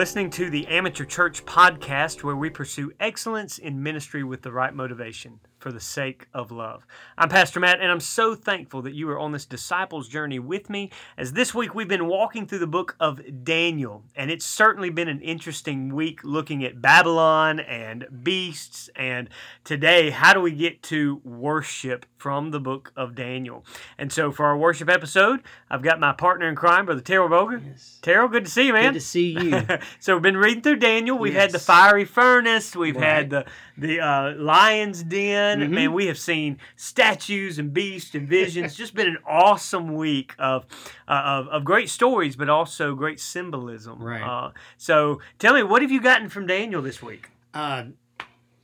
Listening to the Amateur Church podcast, where we pursue excellence in ministry with the right motivation for the sake of love. I'm Pastor Matt, and I'm so thankful that you are on this disciples journey with me. As this week we've been walking through the book of Daniel, and it's certainly been an interesting week looking at Babylon and beasts. And today, how do we get to worship from the book of Daniel? And so, for our worship episode, I've got my partner in crime, Brother Terrell Boger. Yes. Terrell, good to see you, man. Good to see you. so we've been reading through Daniel. We've had the fiery furnace. We've had the the uh, lion's den. Mhm. Man, we have seen statues and beasts and visions. Just been an awesome week of, uh, of of great stories, but also great symbolism. Right. Uh, so tell me, what have you gotten from Daniel this week? uh,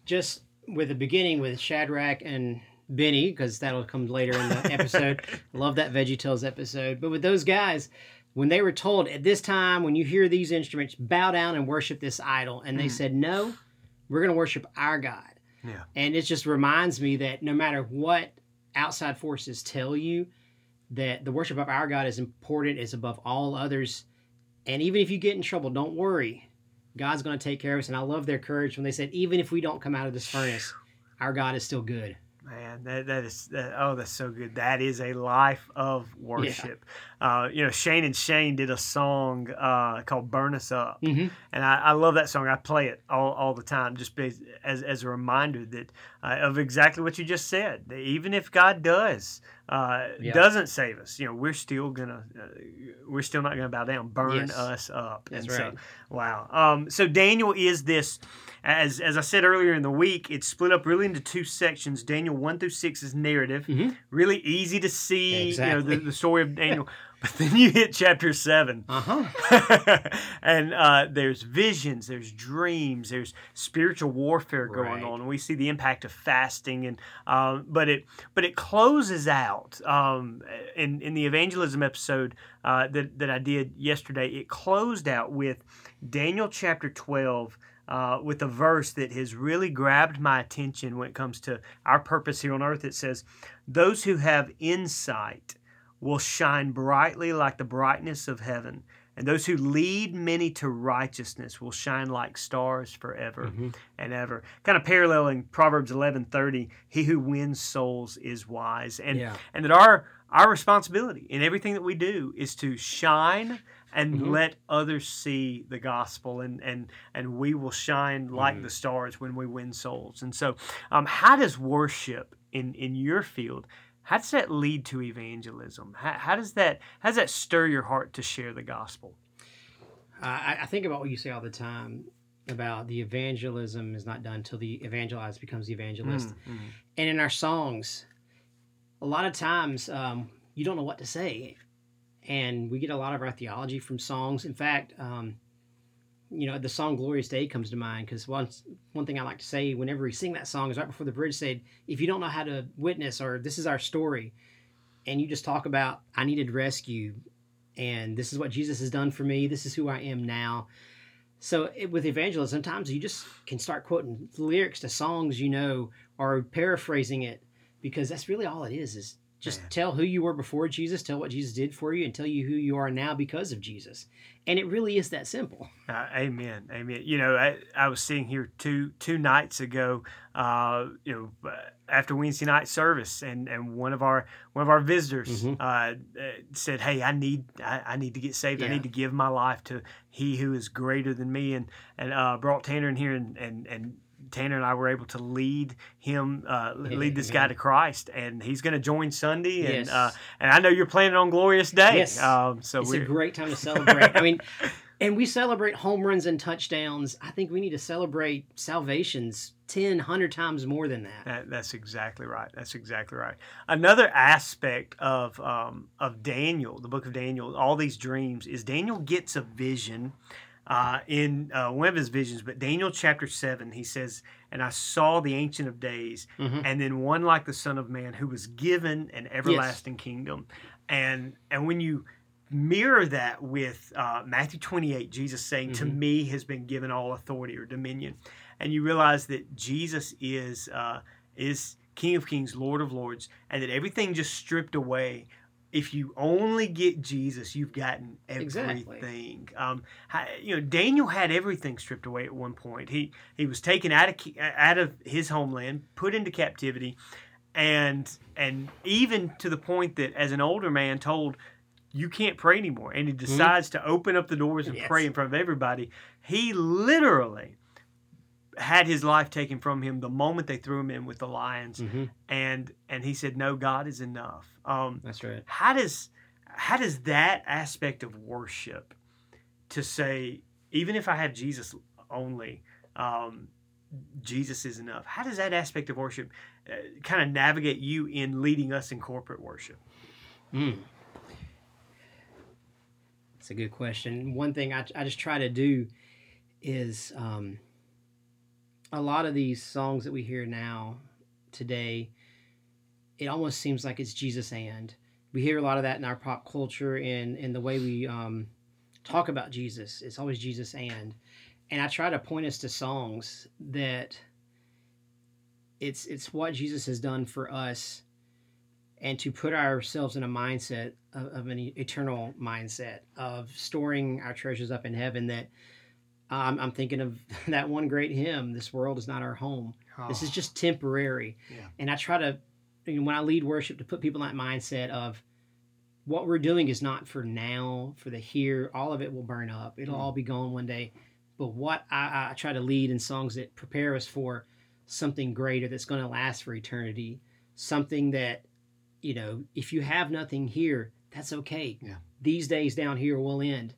just with the beginning with Shadrach and Benny, because that'll come later in the episode. Love that VeggieTales episode. But with those guys, when they were told at this time, when you hear these instruments, bow down and worship this idol, and they Mhm. said, no, we're going to worship our God. Yeah. And it just reminds me that no matter what outside forces tell you, that the worship of our God is important, is above all others. And even if you get in trouble, don't worry. God's going to take care of us. And I love their courage when they said, even if we don't come out of this furnace, our God is still good. Man, that, that is that, oh, that's so good. That is a life of worship. Uh, you know, Shane and Shane did a song uh, called "Burn Us Up," Mm-hmm. and I, I love that song. I play it all, all the time, just as as a reminder that uh, of exactly what you just said. That even if God does uh, Yeah. doesn't save us, you know, we're still gonna uh, we're still not gonna bow down. Burn Yes. us up. That's And so- wow. Um, so Daniel is this. As, as I said earlier in the week, it's split up really into two sections. Daniel 1 through 6 is narrative, Mhm. really easy to see, you know, the, the story of Daniel. But then you hit chapter 7, Uh huh. and uh, there's visions, there's dreams, there's spiritual warfare going Right. on. And we see the impact of fasting, and um, but it but it closes out um, in in the evangelism episode uh, that that I did yesterday. It closed out with Daniel chapter twelve. Uh, with a verse that has really grabbed my attention when it comes to our purpose here on earth. It says, Those who have insight will shine brightly like the brightness of heaven, and those who lead many to righteousness will shine like stars forever Mhm. and ever. Kind of paralleling Proverbs eleven thirty, he who wins souls is wise. And yeah. and that our our responsibility in everything that we do is to shine and Mhm. let others see the gospel and and and we will shine like Mhm. the stars when we win souls and so um, how does worship in in your field how does that lead to evangelism how, how does that how does that stir your heart to share the gospel I, I think about what you say all the time about the evangelism is not done until the evangelized becomes the evangelist. Mm, mm. And in our songs, a lot of times um, you don't know what to say. And we get a lot of our theology from songs. In fact, um, you know, the song Glorious Day comes to mind because one, one thing I like to say whenever we sing that song is right before the bridge said, if you don't know how to witness or this is our story, and you just talk about, I needed rescue, and this is what Jesus has done for me, this is who I am now. So it, with evangelism, sometimes you just can start quoting lyrics to songs you know or paraphrasing it because that's really all it is is just Man. tell who you were before Jesus, tell what Jesus did for you, and tell you who you are now because of Jesus. And it really is that simple. Uh, amen, amen. You know, I, I was sitting here two two nights ago, uh, you know, uh, after Wednesday night service, and, and one of our one of our visitors Mhm. uh, uh, said, "Hey, I need I, I need to get saved. I need to give my life to He who is greater than me," and and uh, brought Tanner in here, and and and. Tanner and I were able to lead him, uh, lead this guy to Christ, and he's going to join Sunday. And Yes. uh, and I know you're planning on Glorious Day. Yes. Um, so it's we're a great time to celebrate. I mean, and we celebrate home runs and touchdowns. I think we need to celebrate salvations 10, 100 times more than that. That, that's exactly right. That's exactly right. Another aspect of um, of Daniel, the book of Daniel, all these dreams is Daniel gets a vision uh, in uh, one of his visions. But Daniel chapter seven, he says, "And I saw the Ancient of Days, Mhm. and then one like the Son of Man, who was given an everlasting kingdom." And and when you mirror that with uh, Matthew 28, Jesus saying, To Mhm. me has been given all authority or dominion. And you realize that Jesus is, uh, is King of Kings, Lord of Lords, and that everything just stripped away if you only get Jesus, you've gotten Exactly. everything. Um, you know, Daniel had everything stripped away at one point. He he was taken out of out of his homeland, put into captivity, and and even to the point that as an older man told you can't pray anymore and he decides to open up the doors and Yes. pray in front of everybody he literally had his life taken from him the moment they threw him in with the lions hmm and and he said no god is enough um That's right. how does how does that aspect of worship to say even if i have jesus only um jesus is enough how does that aspect of worship uh, kind of navigate you in leading us in corporate worship Mm. That's a good question. One thing I, I just try to do is um, a lot of these songs that we hear now today, it almost seems like it's Jesus and. We hear a lot of that in our pop culture and in the way we um, talk about Jesus. It's always Jesus and. And I try to point us to songs that it's it's what Jesus has done for us and to put ourselves in a mindset of, of an eternal mindset of storing our treasures up in heaven that um, i'm thinking of that one great hymn this world is not our home. This is just temporary. Yeah. and i try to you know, when i lead worship to put people in that mindset of what we're doing is not for now for the here all of it will burn up. It'll Mm. all be gone one day. But what I, I try to lead in songs that prepare us for something greater that's going to last for eternity. Something that you know if you have nothing here that's okay. Yeah. these days down here will end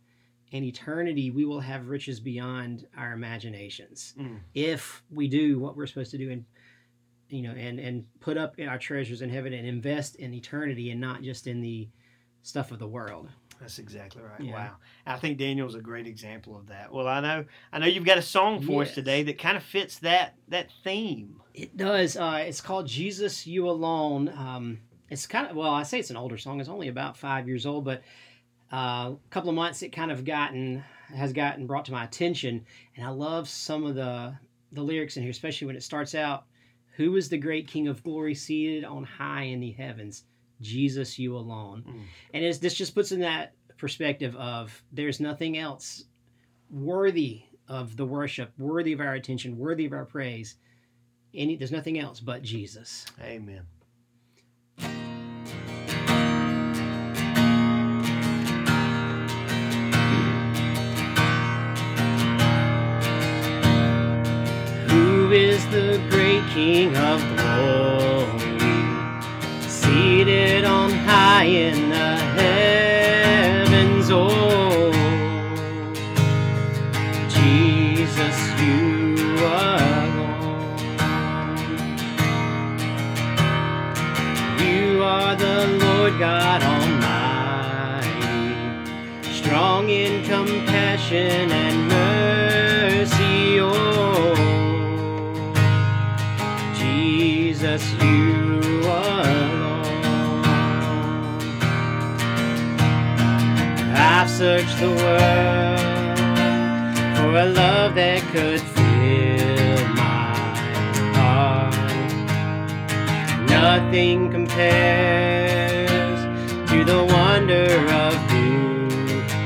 in eternity we will have riches beyond our imaginations Mm. if we do what we're supposed to do and you know and and put up our treasures in heaven and invest in eternity and not just in the stuff of the world That's exactly right. Yeah. Wow. I think Daniel's a great example of that. Well, I know I know you've got a song for us today that kind of fits that that theme. It does. Uh, it's called Jesus You Alone. Um, it's kind of, well, I say it's an older song. It's only about five years old, but uh, a couple of months it kind of gotten, has gotten brought to my attention. And I love some of the, the lyrics in here, especially when it starts out Who is the great King of glory seated on high in the heavens? Jesus, you alone. Mm. And it's, this just puts in that perspective of there's nothing else worthy of the worship, worthy of our attention, worthy of our praise any there's nothing else but Jesus. Amen. King of glory, seated on high in the heavens? Oh, Jesus, you alone. You are the Lord God Almighty, strong in compassion I've searched the world for a love that could fill my heart. Nothing compares to the wonder of who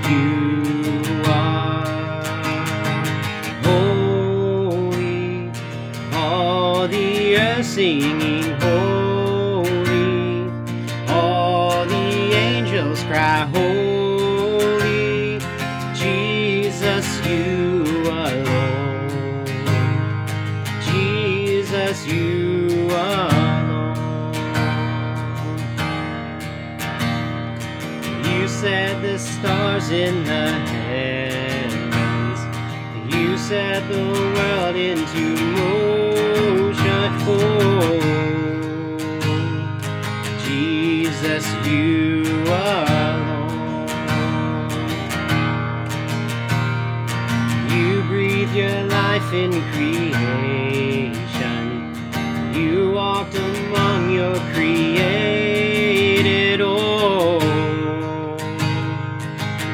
you are. Holy, all the earth singing Jesus, you alone. Jesus, you alone. You set the stars in the heavens. You set the world into motion. Oh, Jesus, you life in creation. You walked among your created all.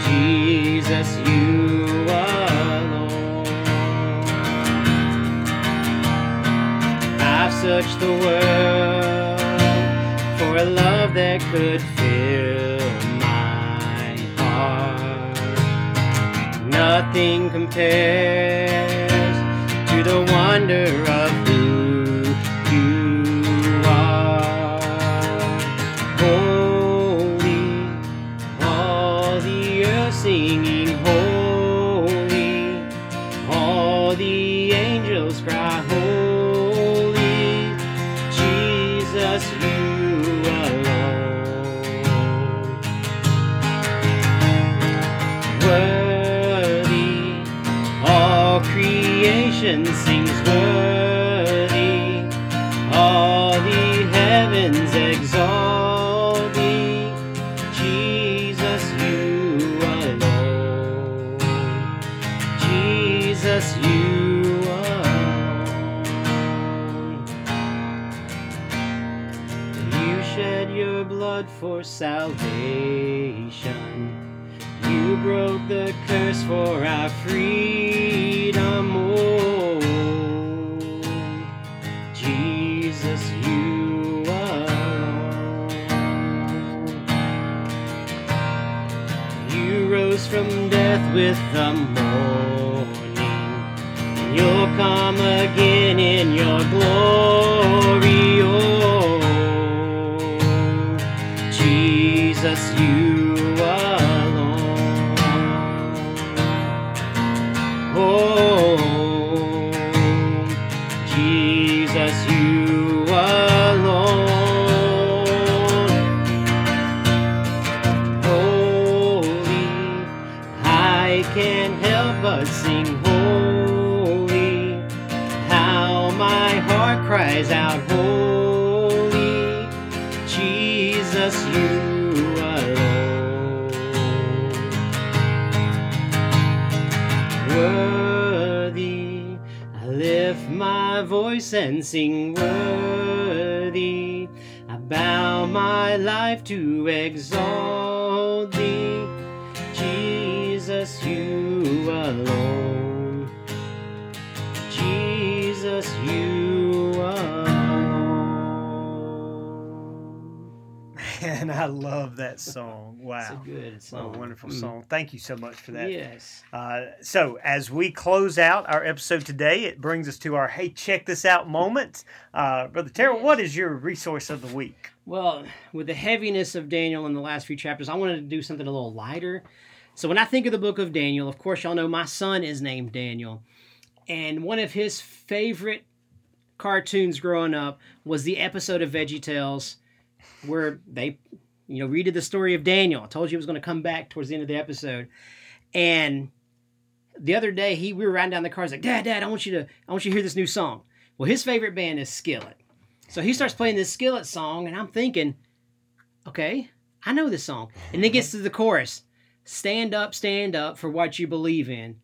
Jesus, you alone. I've searched the world for a love that could fill my heart. Nothing compares. Salvation. You broke the curse for our freedom. Oh, Jesus, you alone. You rose from death with the morning. And you'll come again in your glory. Oh, I can't help but sing holy. How my heart cries out holy, Jesus, you alone. Worthy, I lift my voice and sing worthy. I bow my life to exalt alone. Jesus, you alone. And I love that song. Wow. it's a good song. a wonderful Mm. song. Thank you so much for that. Yes. Uh, so, as we close out our episode today, it brings us to our hey, check this out moment. Uh, Brother Terrell, what is your resource of the week? Well, with the heaviness of Daniel in the last few chapters, I wanted to do something a little lighter. So when I think of the book of Daniel, of course, y'all know my son is named Daniel. And one of his favorite cartoons growing up was the episode of Veggie Tales where they, you know, redid the story of Daniel. I told you it was going to come back towards the end of the episode. And the other day, he we were riding down the car. He's like, Dad, Dad, I want you to, I want you to hear this new song. Well, his favorite band is Skillet. So he starts playing this Skillet song, and I'm thinking, okay, I know this song. And then gets to the chorus Stand up, stand up for what you believe in.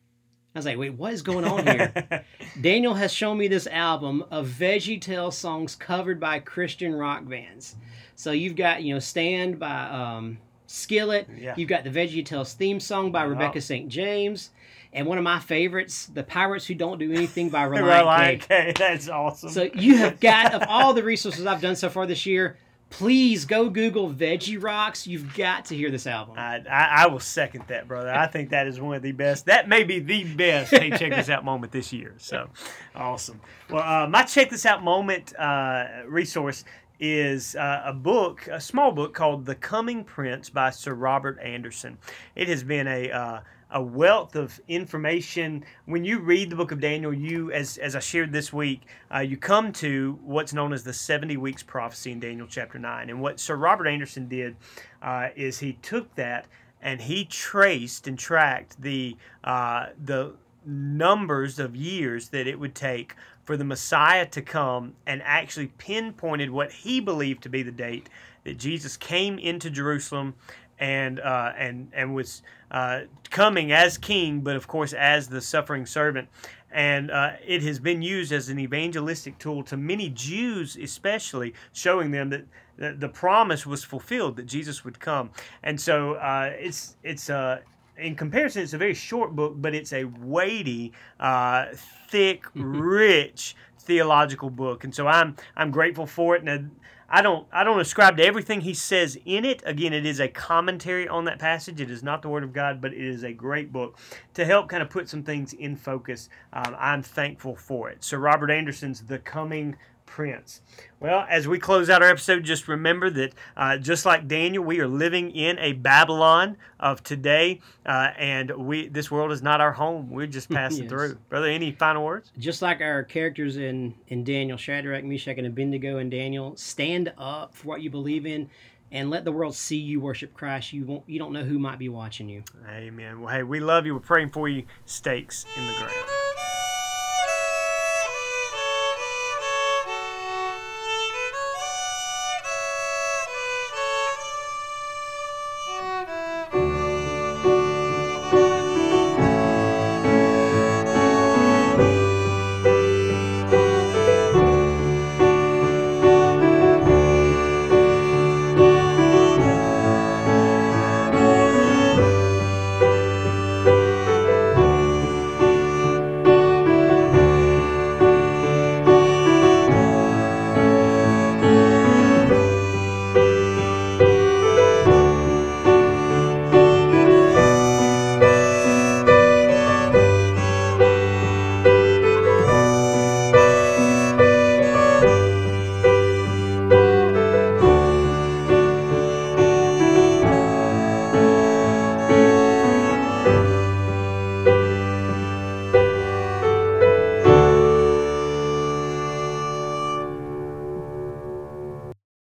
I was like, wait, what is going on here? Daniel has shown me this album of Veggie Tale songs covered by Christian rock bands. So you've got, you know, Stand by um, Skillet. Yeah. You've got the Veggie Tales theme song by Rebecca St. James. And one of my favorites, The Pirates Who Don't Do Anything by Relient Relient K. K. That's awesome. So you have got of all the resources I've done so far this year, please go Google Veggie Rocks. You've got to hear this album. I, I, I will second that, brother. I think that is one of the best. That may be the best. Hey, check this out moment this year. So awesome. Well, uh, my check this out moment uh, resource is uh, a book, a small book called The Coming Prince by Sir Robert Anderson. It has been a uh, a wealth of information. When you read the book of Daniel, you, as, as I shared this week, uh, you come to what's known as the 70 weeks prophecy in Daniel chapter 9. And what Sir Robert Anderson did uh, is he took that and he traced and tracked the, uh, the numbers of years that it would take for the Messiah to come and actually pinpointed what he believed to be the date that Jesus came into Jerusalem and uh, and and was uh, coming as king, but of course as the suffering servant. And uh, it has been used as an evangelistic tool to many Jews, especially, showing them that the, the promise was fulfilled that Jesus would come. And so uh, it's it's uh, in comparison, it's a very short book, but it's a weighty, uh, thick, rich theological book. And so I'm I'm grateful for it. And I, don't I don't ascribe to everything he says in it. Again, it is a commentary on that passage. It is not the Word of God, but it is a great book to help kind of put some things in focus. Um, I'm thankful for it. So Robert Anderson's The Coming Prince. Well, as we close out our episode, just remember that uh, just like Daniel, we are living in a Babylon of today, uh, and we this world is not our home. We're just passing Yes. through. Brother, any final words? Just like our characters in, in Daniel, Shadrach, Meshach, and Abednego and Daniel, stand up for what you believe in and let the world see you worship Christ. You won't you don't know who might be watching you. Amen. Well, hey, we love you. We're praying for you. Stakes in the ground.